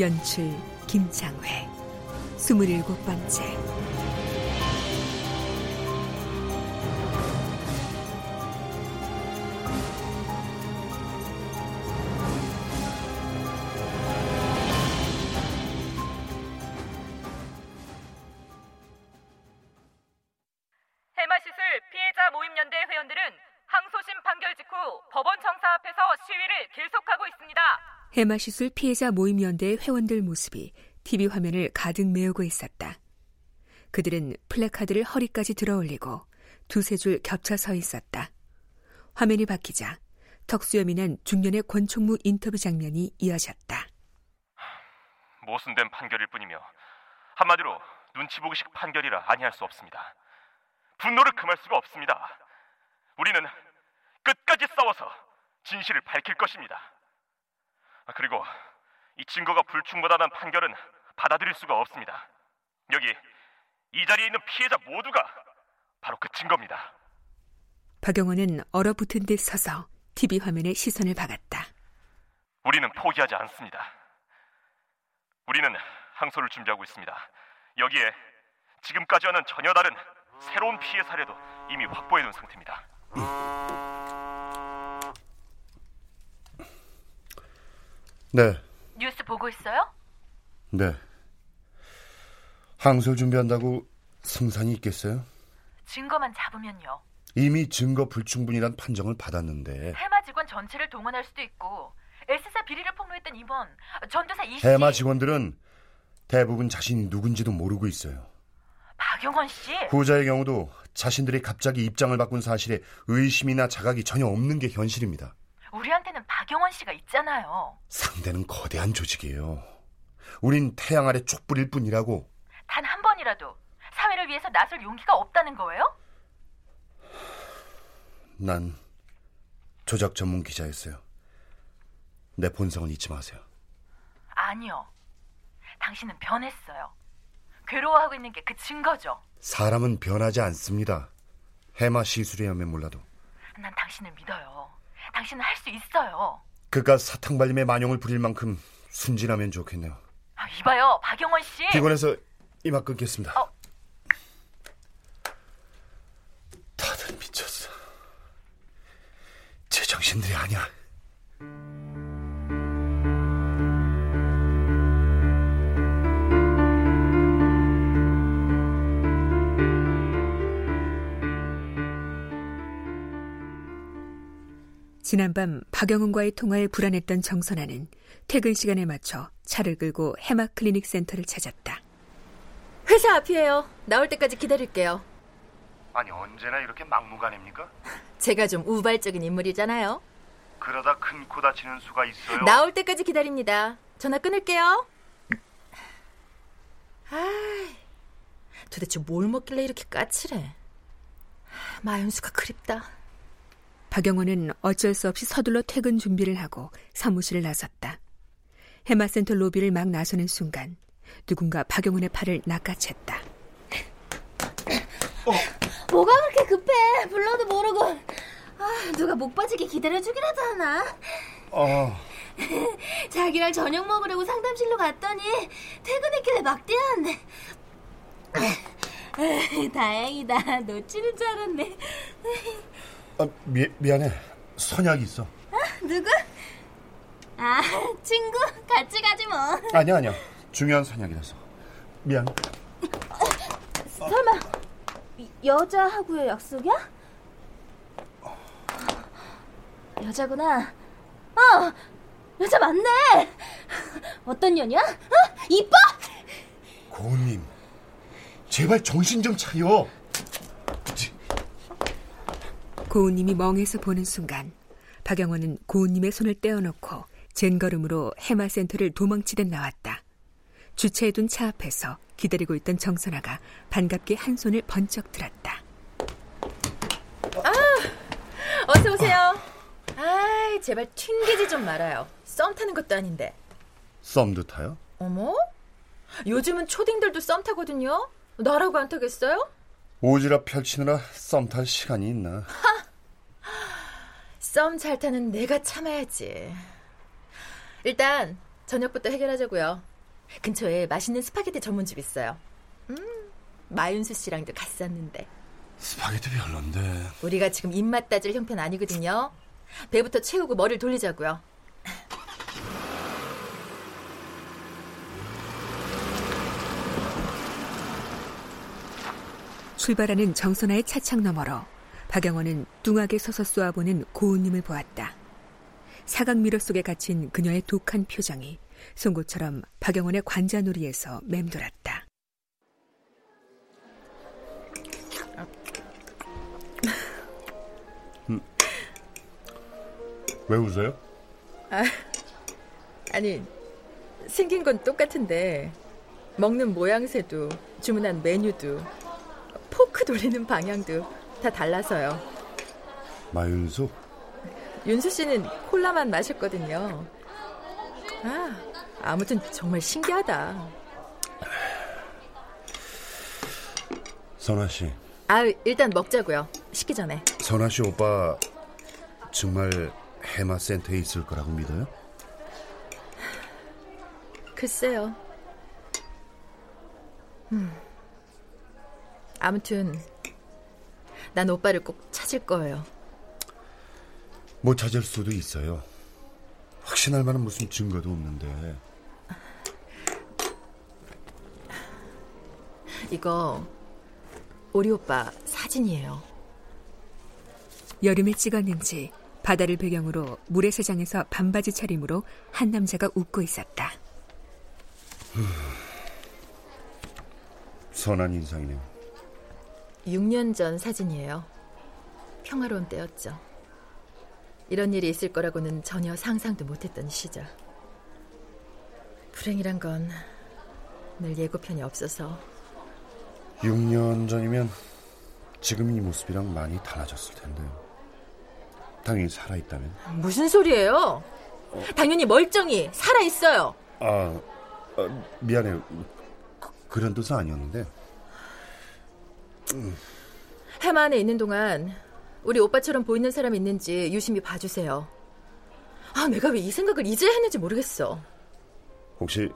연출 김창회 스물일곱 번째 피해자 모임연대 회원들은 항소심 판결 직후 법원 청사 앞에서 시위를 계속하고 있습니다. 해마시술 피해자 모임연대 회원들 모습이 TV 화면을 가득 메우고 있었다. 그들은 플래카드를 허리까지 들어올리고 두세 줄 겹쳐 서 있었다. 화면이 바뀌자 턱수염이 난 중년의 권총무 인터뷰 장면이 이어졌다. 모순된 판결일 뿐이며 한마디로 눈치 보기식 판결이라 아니할 수 없습니다. 분노를 금할 수가 없습니다. 우리는 끝까지 싸워서 진실을 밝힐 것입니다. 아, 그리고 이 증거가 불충분하다는 판결은 받아들일 수가 없습니다. 여기 이 자리에 있는 피해자 모두가 바로 그 증거입니다. 박영원은 얼어붙은 듯 서서 TV 화면에 시선을 박았다. 우리는 포기하지 않습니다. 우리는 항소를 준비하고 있습니다. 여기에 지금까지와는 전혀 다른 새로운 피해 사례도 이미 확보해 놓은 상태입니다. 네. 뉴스 보고 있어요? 네. 항소를 준비한다고 승산이 있겠어요? 증거만 잡으면요. 이미 증거 불충분이란 판정을 받았는데. 해마 직원 전체를 동원할 수도 있고 S사 비리를 폭로했던 임원, 전도사 이 씨. 해마 직원들은 대부분 자신이 누군지도 모르고 있어요. 박영원 씨. 후자의 경우도 자신들이 갑자기 입장을 바꾼 사실에 의심이나 자각이 전혀 없는 게 현실입니다. 우리한테는 박영원 씨가 있잖아요. 상대는 거대한 조직이에요. 우린 태양 아래 촛불일 뿐이라고. 단 한 번이라도 사회를 위해서 나설 용기가 없다는 거예요? 난 조작 전문 기자였어요. 내 본성은 잊지 마세요. 아니요. 당신은 변했어요. 괴로워하고 있는 게 그 증거죠. 사람은 변하지 않습니다. 해마 시술이라면 몰라도. 난 당신을 믿어요. 당신은 할 수 있어요. 그깟 사탕 발림의 만용을 부릴 만큼 순진하면 좋겠네요. 아, 이봐요, 박영원 씨. 피곤해서 이만 끊겠습니다. 어. 다들 미쳤어. 제정신들이 아니야. 지난밤 박영훈과의 통화에 불안했던 정선아는 퇴근 시간에 맞춰 차를 끌고 해마 클리닉 센터를 찾았다. 회사 앞이에요. 나올 때까지 기다릴게요. 아니 언제나 이렇게 막무가내입니까? 제가 좀 우발적인 인물이잖아요. 그러다 큰 코 다치는 수가 있어요. 나올 때까지 기다립니다. 전화 끊을게요. 아, 도대체 뭘 먹길래 이렇게 까칠해? 마윤수가 그립다. 박영호는 어쩔 수 없이 서둘러 퇴근 준비를 하고 사무실을 나섰다. 해마센터 로비를 막 나서는 순간 누군가 박영훈의 팔을 낚아챘다. 어. 뭐가 그렇게 급해? 불러도 모르고. 아, 누가 목 빠지게 기다려주기라도 하나? 어. 자기랑 저녁 먹으려고 상담실로 갔더니 퇴근했길래 막 뛰어왔네. 다행이다. 놓치는 줄 알았네. 아, 미, 미안해. 선약이 있어. 아, 누구? 아, 친구 같이 가지 뭐. 아니야 아니야. 중요한 선약이라서. 미안. 설마 여자하고의 약속이야? 여자구나. 어, 여자 맞네. 어떤 년이야? 어? 이뻐? 고은님, 제발 정신 좀 차려. 고은님이 멍해서 보는 순간 박영원은 고은님의 손을 떼어놓고 젠걸음으로 해마센터를 도망치듯 나왔다. 주차해둔 차 앞에서 기다리고 있던 정선아가 반갑게 한 손을 번쩍 들었다. 아, 어서 오세요. 아, 제발 튕기지 좀 말아요. 썸 타는 것도 아닌데. 썸도 타요? 어머? 요즘은 초딩들도 썸 타거든요. 나라고 안 타겠어요? 오지랖 펼치느라 썸 탈 시간이 있나? 썸 잘 타는 내가 참아야지. 일단 저녁부터 해결하자고요. 근처에 맛있는 스파게티 전문집 있어요. 음, 마윤수 씨랑도 갔었는데. 스파게티 별론데. 우리가 지금 입맛 따질 형편 아니거든요. 배부터 채우고 머리를 돌리자고요. 출발하는 정선아의 차창 너머로 박영원은 뚱하게 서서 쏘아보는 고은님을 보았다. 사각미러 속에 갇힌 그녀의 독한 표정이 송곳처럼 박영원의 관자놀이에서 맴돌았다. 음. 왜 웃어요? 아, 아니 생긴 건 똑같은데 먹는 모양새도 주문한 메뉴도 포 크 돌리는 방향도 다 달라서요. 마윤수? 윤수 씨는 콜라만 마셨거든요. 아, 아무튼 정말 신기하다. 선아 씨. 아, 일단 먹자고요. 식기 전에. 선아 씨 오빠 정말 해마 센터에 있을 거라고 믿어요? 글쎄요. 음. 아무튼 난 오빠를 꼭 찾을 거예요. 못 찾을 수도 있어요. 확신할 만한 무슨 증거도 없는데. 이거 우리 오빠 사진이에요. 여름에 찍었는지 바다를 배경으로 모래사장에서 반바지 차림으로 한 남자가 웃고 있었다. 선한 인상이네요. 6년 전 사진이에요. 평화로운 때였죠. 이런 일이 있을 거라고는 전혀 상상도 못했던 시절. 불행이란 건 늘 예고편이 없어서 6년 전이면 지금 이 모습이랑 많이 달라졌을 텐데요. 당연히 살아있다면. 무슨 소리예요? 당연히 멀쩡히 살아있어요. 아, 아 미안해요. 그, 런 뜻은 아니었는데. 음. 해마 안에 있는 동안 우리 오빠처럼 보이는 사람 있는지 유심히 봐주세요. 아, 내가 왜 이 생각을 이제 했는지 모르겠어. 혹시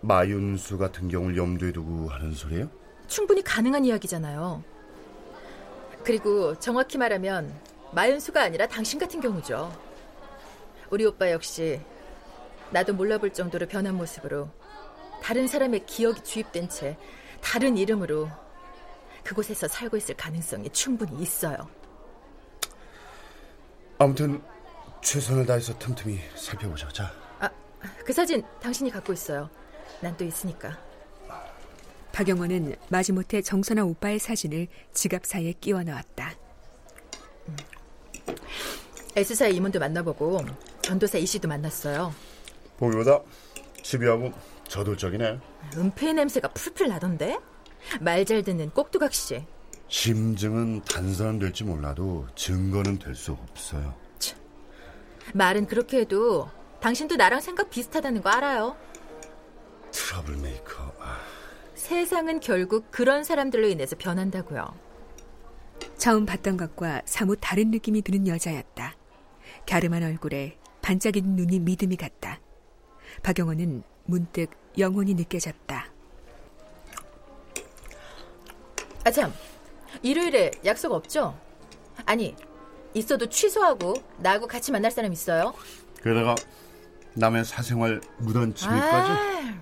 마윤수 같은 경우를 염두에 두고 하는 소리예요? 충분히 가능한 이야기잖아요. 그리고 정확히 말하면 마윤수가 아니라 당신 같은 경우죠. 우리 오빠 역시 나도 몰라볼 정도로 변한 모습으로 다른 사람의 기억이 주입된 채 다른 이름으로 그곳에서 살고 있을 가능성이 충분히 있어요. 아무튼 최선을 다해서 틈틈이 살펴보자. 자. 아, 그 사진 당신이 갖고 있어요. 난 또 있으니까. 박영원은 마지못해 정선아 오빠의 사진을 지갑 사이에 끼워 넣었다. 음. S사 임원도 만나보고 전도사 이씨도 만났어요. 보기보다 집요하고 저돌적이네. 은폐 냄새가 풀풀 나던데? 말 잘 듣는 꼭두각 씨. 심증은 단선될지 몰라도 증거는 될 수 없어요. 참, 말은 그렇게 해도 당신도 나랑 생각 비슷하다는 거 알아요. trouble maker. 아. 세상은 결국 그런 사람들로 인해서 변한다고요. 처음 봤던 것과 사뭇 다른 느낌이 드는 여자였다. 갸름한 얼굴에 반짝이는 눈이 믿음이 갔다. 박영호는 문득 영혼이 느껴졌다. 아, 참. 일요일에 약속 없죠? 아니, 있어도 취소하고 나하고 같이 만날 사람 있어요? 게다가 남의 사생활 무단침입까지? 아,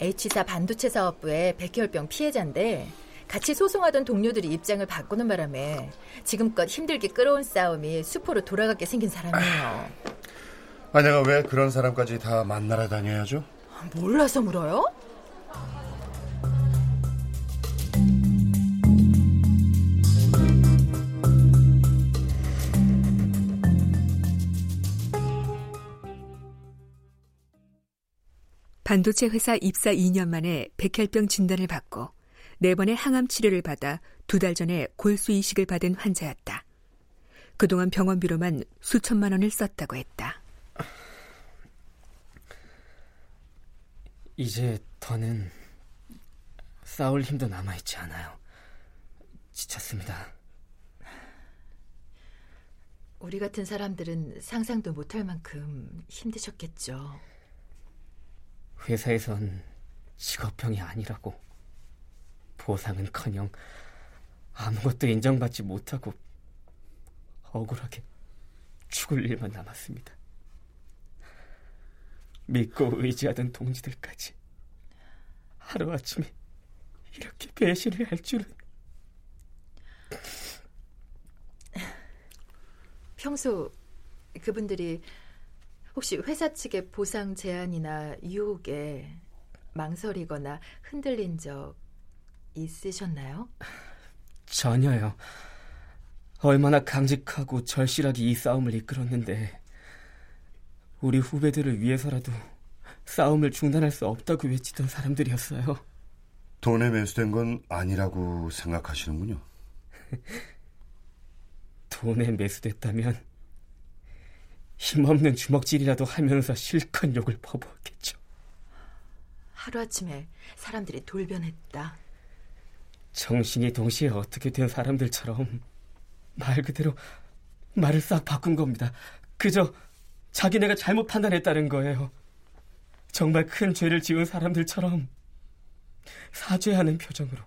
H사 반도체 사업부의 백혈병 피해자인데 같이 소송하던 동료들이 입장을 바꾸는 바람에 지금껏 힘들게 끌어온 싸움이 수포로 돌아가게 생긴 사람이에요. 아, 내가 왜 그런 사람까지 다 만나러 다녀야죠? 몰라서 물어요? 반도체 회사 입사 2년 만에 백혈병 진단을 받고 네 번의 항암 치료를 받아 두 달 전에 골수 이식을 받은 환자였다. 그동안 병원비로만 수천만 원을 썼다고 했다. 이제 더는 싸울 힘도 남아있지 않아요. 지쳤습니다. 우리 같은 사람들은 상상도 못할 만큼 힘드셨겠죠. 회사에선 직업병이 아니라고 보상은커녕 아무것도 인정받지 못하고 억울하게 죽을 일만 남았습니다. 믿고 의지하던 동지들까지 하루아침에 이렇게 배신을 할 줄은 평소 그분들이 혹시 회사 측의 보상 제안이나 유혹에 망설이거나 흔들린 적 있으셨나요? 전혀요. 얼마나 강직하고 절실하게 이 싸움을 이끌었는데 우리 후배들을 위해서라도 싸움을 중단할 수 없다고 외치던 사람들이었어요. 돈에 매수된 건 아니라고 생각하시는군요. 돈에 매수됐다면 힘없는 주먹질이라도 하면서 실컷 욕을 퍼부었겠죠. 하루아침에 사람들이 돌변했다. 정신이 동시에 어떻게 된 사람들처럼 말 그대로 말을 싹 바꾼 겁니다. 그저 자기네가 잘못 판단했다는 거예요. 정말 큰 죄를 지은 사람들처럼 사죄하는 표정으로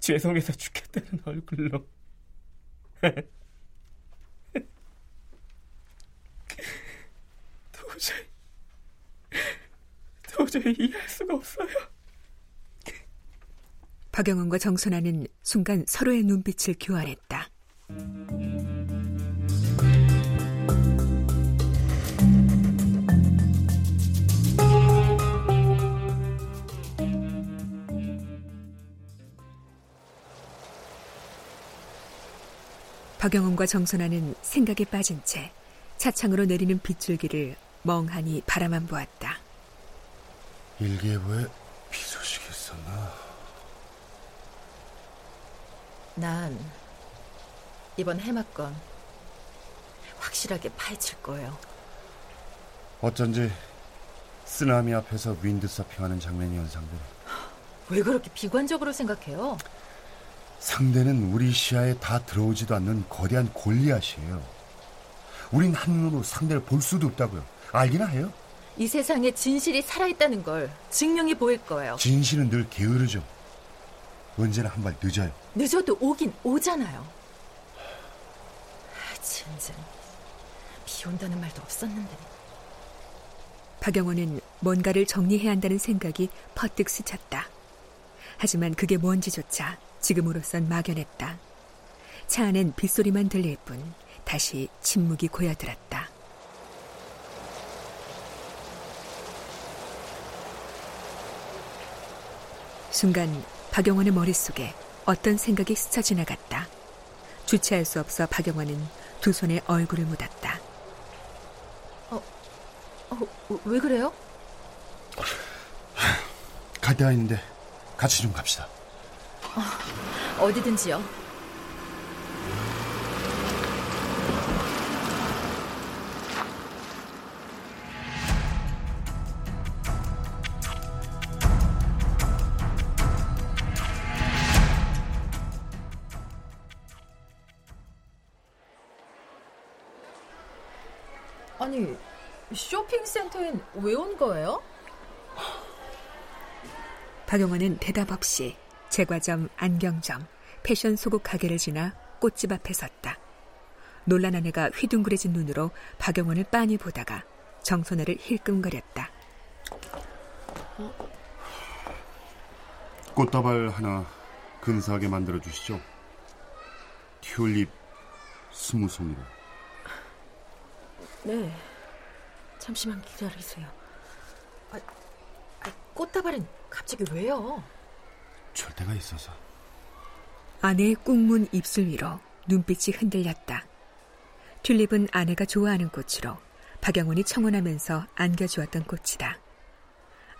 죄송해서 죽겠다는 얼굴로 도저히 도저히 이해할 수가 없어요. 박영원과 정선아는 순간 서로의 눈빛을 교환했다. 박영원과 정선아는 생각에 빠진 채 차창으로 내리는 빗줄기를 멍하니 바라만 보았다. 일기예보에 비 소식이 있었나? 난 이번 해마건 확실하게 파헤칠 거예요. 어쩐지 쓰나미 앞에서 윈드 서핑하는 장면이 연상돼. 왜 그렇게 비관적으로 생각해요? 상대는 우리 시야에 다 들어오지도 않는 거대한 골리앗이에요. 우린 한눈으로 상대를 볼 수도 없다고요. 알기나 해요? 이 세상에 진실이 살아있다는 걸 증명해 보일 거예요. 진실은 늘 게으르죠. 언제나 한 발 늦어요. 늦어도 오긴 오잖아요. 아, 진짜 비 온다는 말도 없었는데. 박영호는 뭔가를 정리해야 한다는 생각이 퍼뜩 스쳤다. 하지만 그게 뭔지조차 지금으로선 막연했다. 차 안엔 빗소리만 들릴 뿐 다시 침묵이 고여들었다. 순간 박영원의 머릿속에 어떤 생각이 스쳐 지나갔다. 주체할 수 없어 박영원은 두 손에 얼굴을 묻었다. 어, 어, 왜 그래요? 갈 데가 있는데 같이 좀 갑시다. 어, 어디든지요. 아니, 쇼핑센터엔 왜 온 거예요? 박영원은 대답 없이 제과점, 안경점, 패션 소국 가게를 지나 꽃집 앞에 섰다. 놀란 아내가 휘둥그레진 눈으로 박영원을 빤히 보다가 정선아를 힐끔거렸다. 꽃다발 하나 근사하게 만들어 주시죠. 튤립 스무 송이로. 네. 잠시만 기다리세요. 아, 아, 꽃다발은 갑자기 왜요? 줄 데가 있어서. 아내의 꾹문 입술 위로 눈빛이 흔들렸다. 튤립은 아내가 좋아하는 꽃으로 박영훈이 청혼하면서 안겨주었던 꽃이다.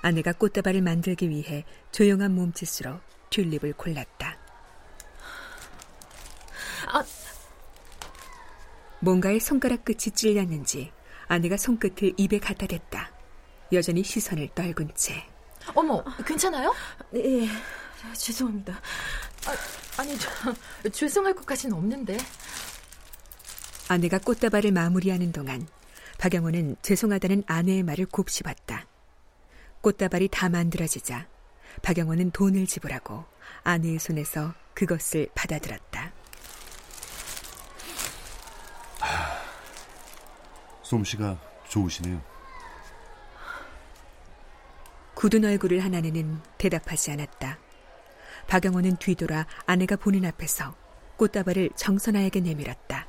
아내가 꽃다발을 만들기 위해 조용한 몸짓으로 튤립을 골랐다. 아. 뭔가의 손가락 끝이 찔렸는지 아내가 손끝을 입에 갖다 댔다. 여전히 시선을 떨군 채. 어머, 괜찮아요? 네, 죄송합니다. 아, 니 저, 죄송할 것까지는 없는데. 아내가 꽃다발을 마무리하는 동안 박영호는 죄송하다는 아내의 말을 곱씹었다. 꽃다발이 다 만들어지자 박영호는 돈을 지불하고 아내의 손에서 그것을 받아들었다. 솜씨가 좋으시네요. 굳은 얼굴을 한 아내는 대답하지 않았다. 박영호는 뒤돌아 아내가 보는 앞에서 꽃다발을 정선아에게 내밀었다.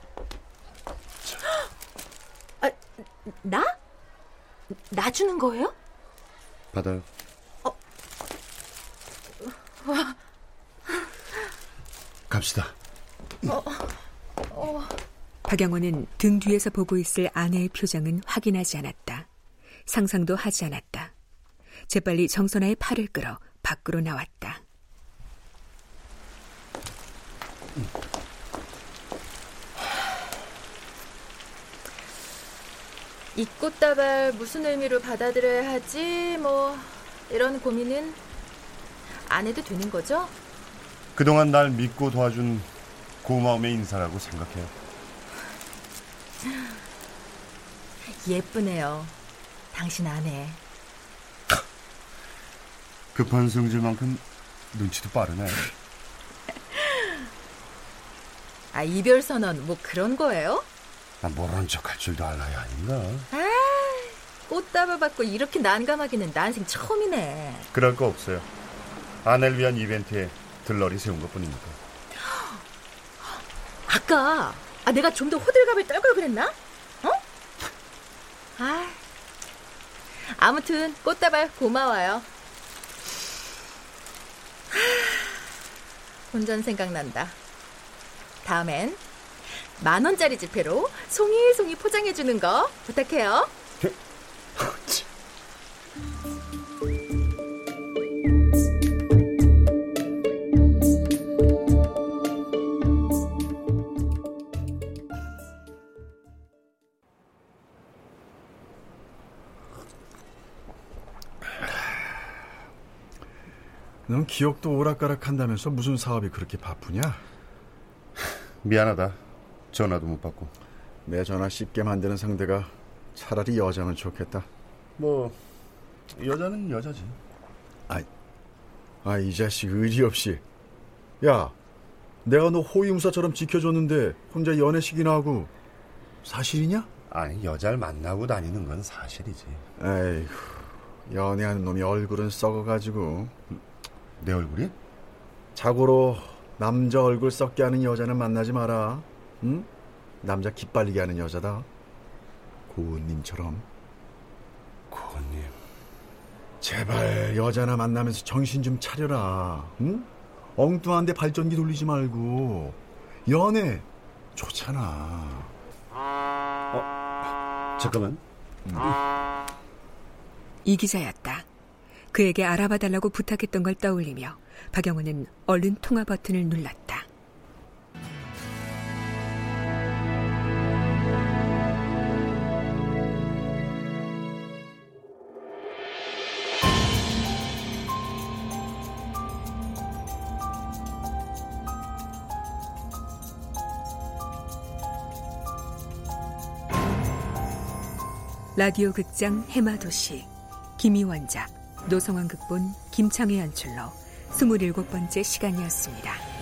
아, 나? 나 주는 거예요? 받아요. 어. 갑시다. 어. 어. 박영호는 등 뒤에서 보고 있을 아내의 표정은 확인하지 않았다. 상상도 하지 않았다. 재빨리 정선아의 팔을 끌어 밖으로 나왔다. 이 꽃다발 무슨 의미로 받아들여야 하지? 뭐 이런 고민은 안 해도 되는 거죠? 그동안 날 믿고 도와준 고마움의 인사라고 생각해요. 예쁘네요. 당신 아내. 급한 성질만큼 눈치도 빠르네. 아, 이별 선언 뭐 그런 거예요? 나 모르는 척 할 줄도 알아야 아닌가? 아, 꽃다발 받고 이렇게 난감하기는 난생 처음이네. 그럴 거 없어요. 아내를 위한 이벤트에 들러리 세운 것 뿐이니까. 아까 아, 내가 좀 더 호들갑을 떨걸 그랬나? 어? 아, 아무튼 꽃다발 고마워요. 혼전 생각난다. 다음엔 만 원짜리 지폐로 송이송이 포장해 주는 거 부탁해요. 넌 기억도 오락가락 한다면서 무슨 사업이 그렇게 바쁘냐? 미안하다. 전화도 못 받고. 내 전화 쉽게 만드는 상대가 차라리 여자면 좋겠다. 뭐 여자는 여자지. 아, 아이 자식 의리 없이. 야, 내가 너 호위무사처럼 지켜줬는데 혼자 연애식이나 하고 사실이냐? 아니 여자를 만나고 다니는 건 사실이지. 에이, 연애하는 놈이 얼굴은 썩어가지고. 내 얼굴이? 자고로 남자 얼굴 썩게 하는 여자는 만나지 마라. 응? 남자 기빨리게 하는 여자다. 고은님처럼. 고은님. 제발 여자나 만나면서 정신 좀 차려라. 응? 엉뚱한데 발전기 돌리지 말고 연애 좋잖아. 어, 잠깐만. 음. 이 기자였다. 그에게 알아봐 달라고 부탁했던 걸 떠올리며 박영호는 얼른 통화 버튼을 눌렀다. 라디오 극장 해마도시 김희원작 노성환 극본 김창희 연출로 27번째 시간이었습니다.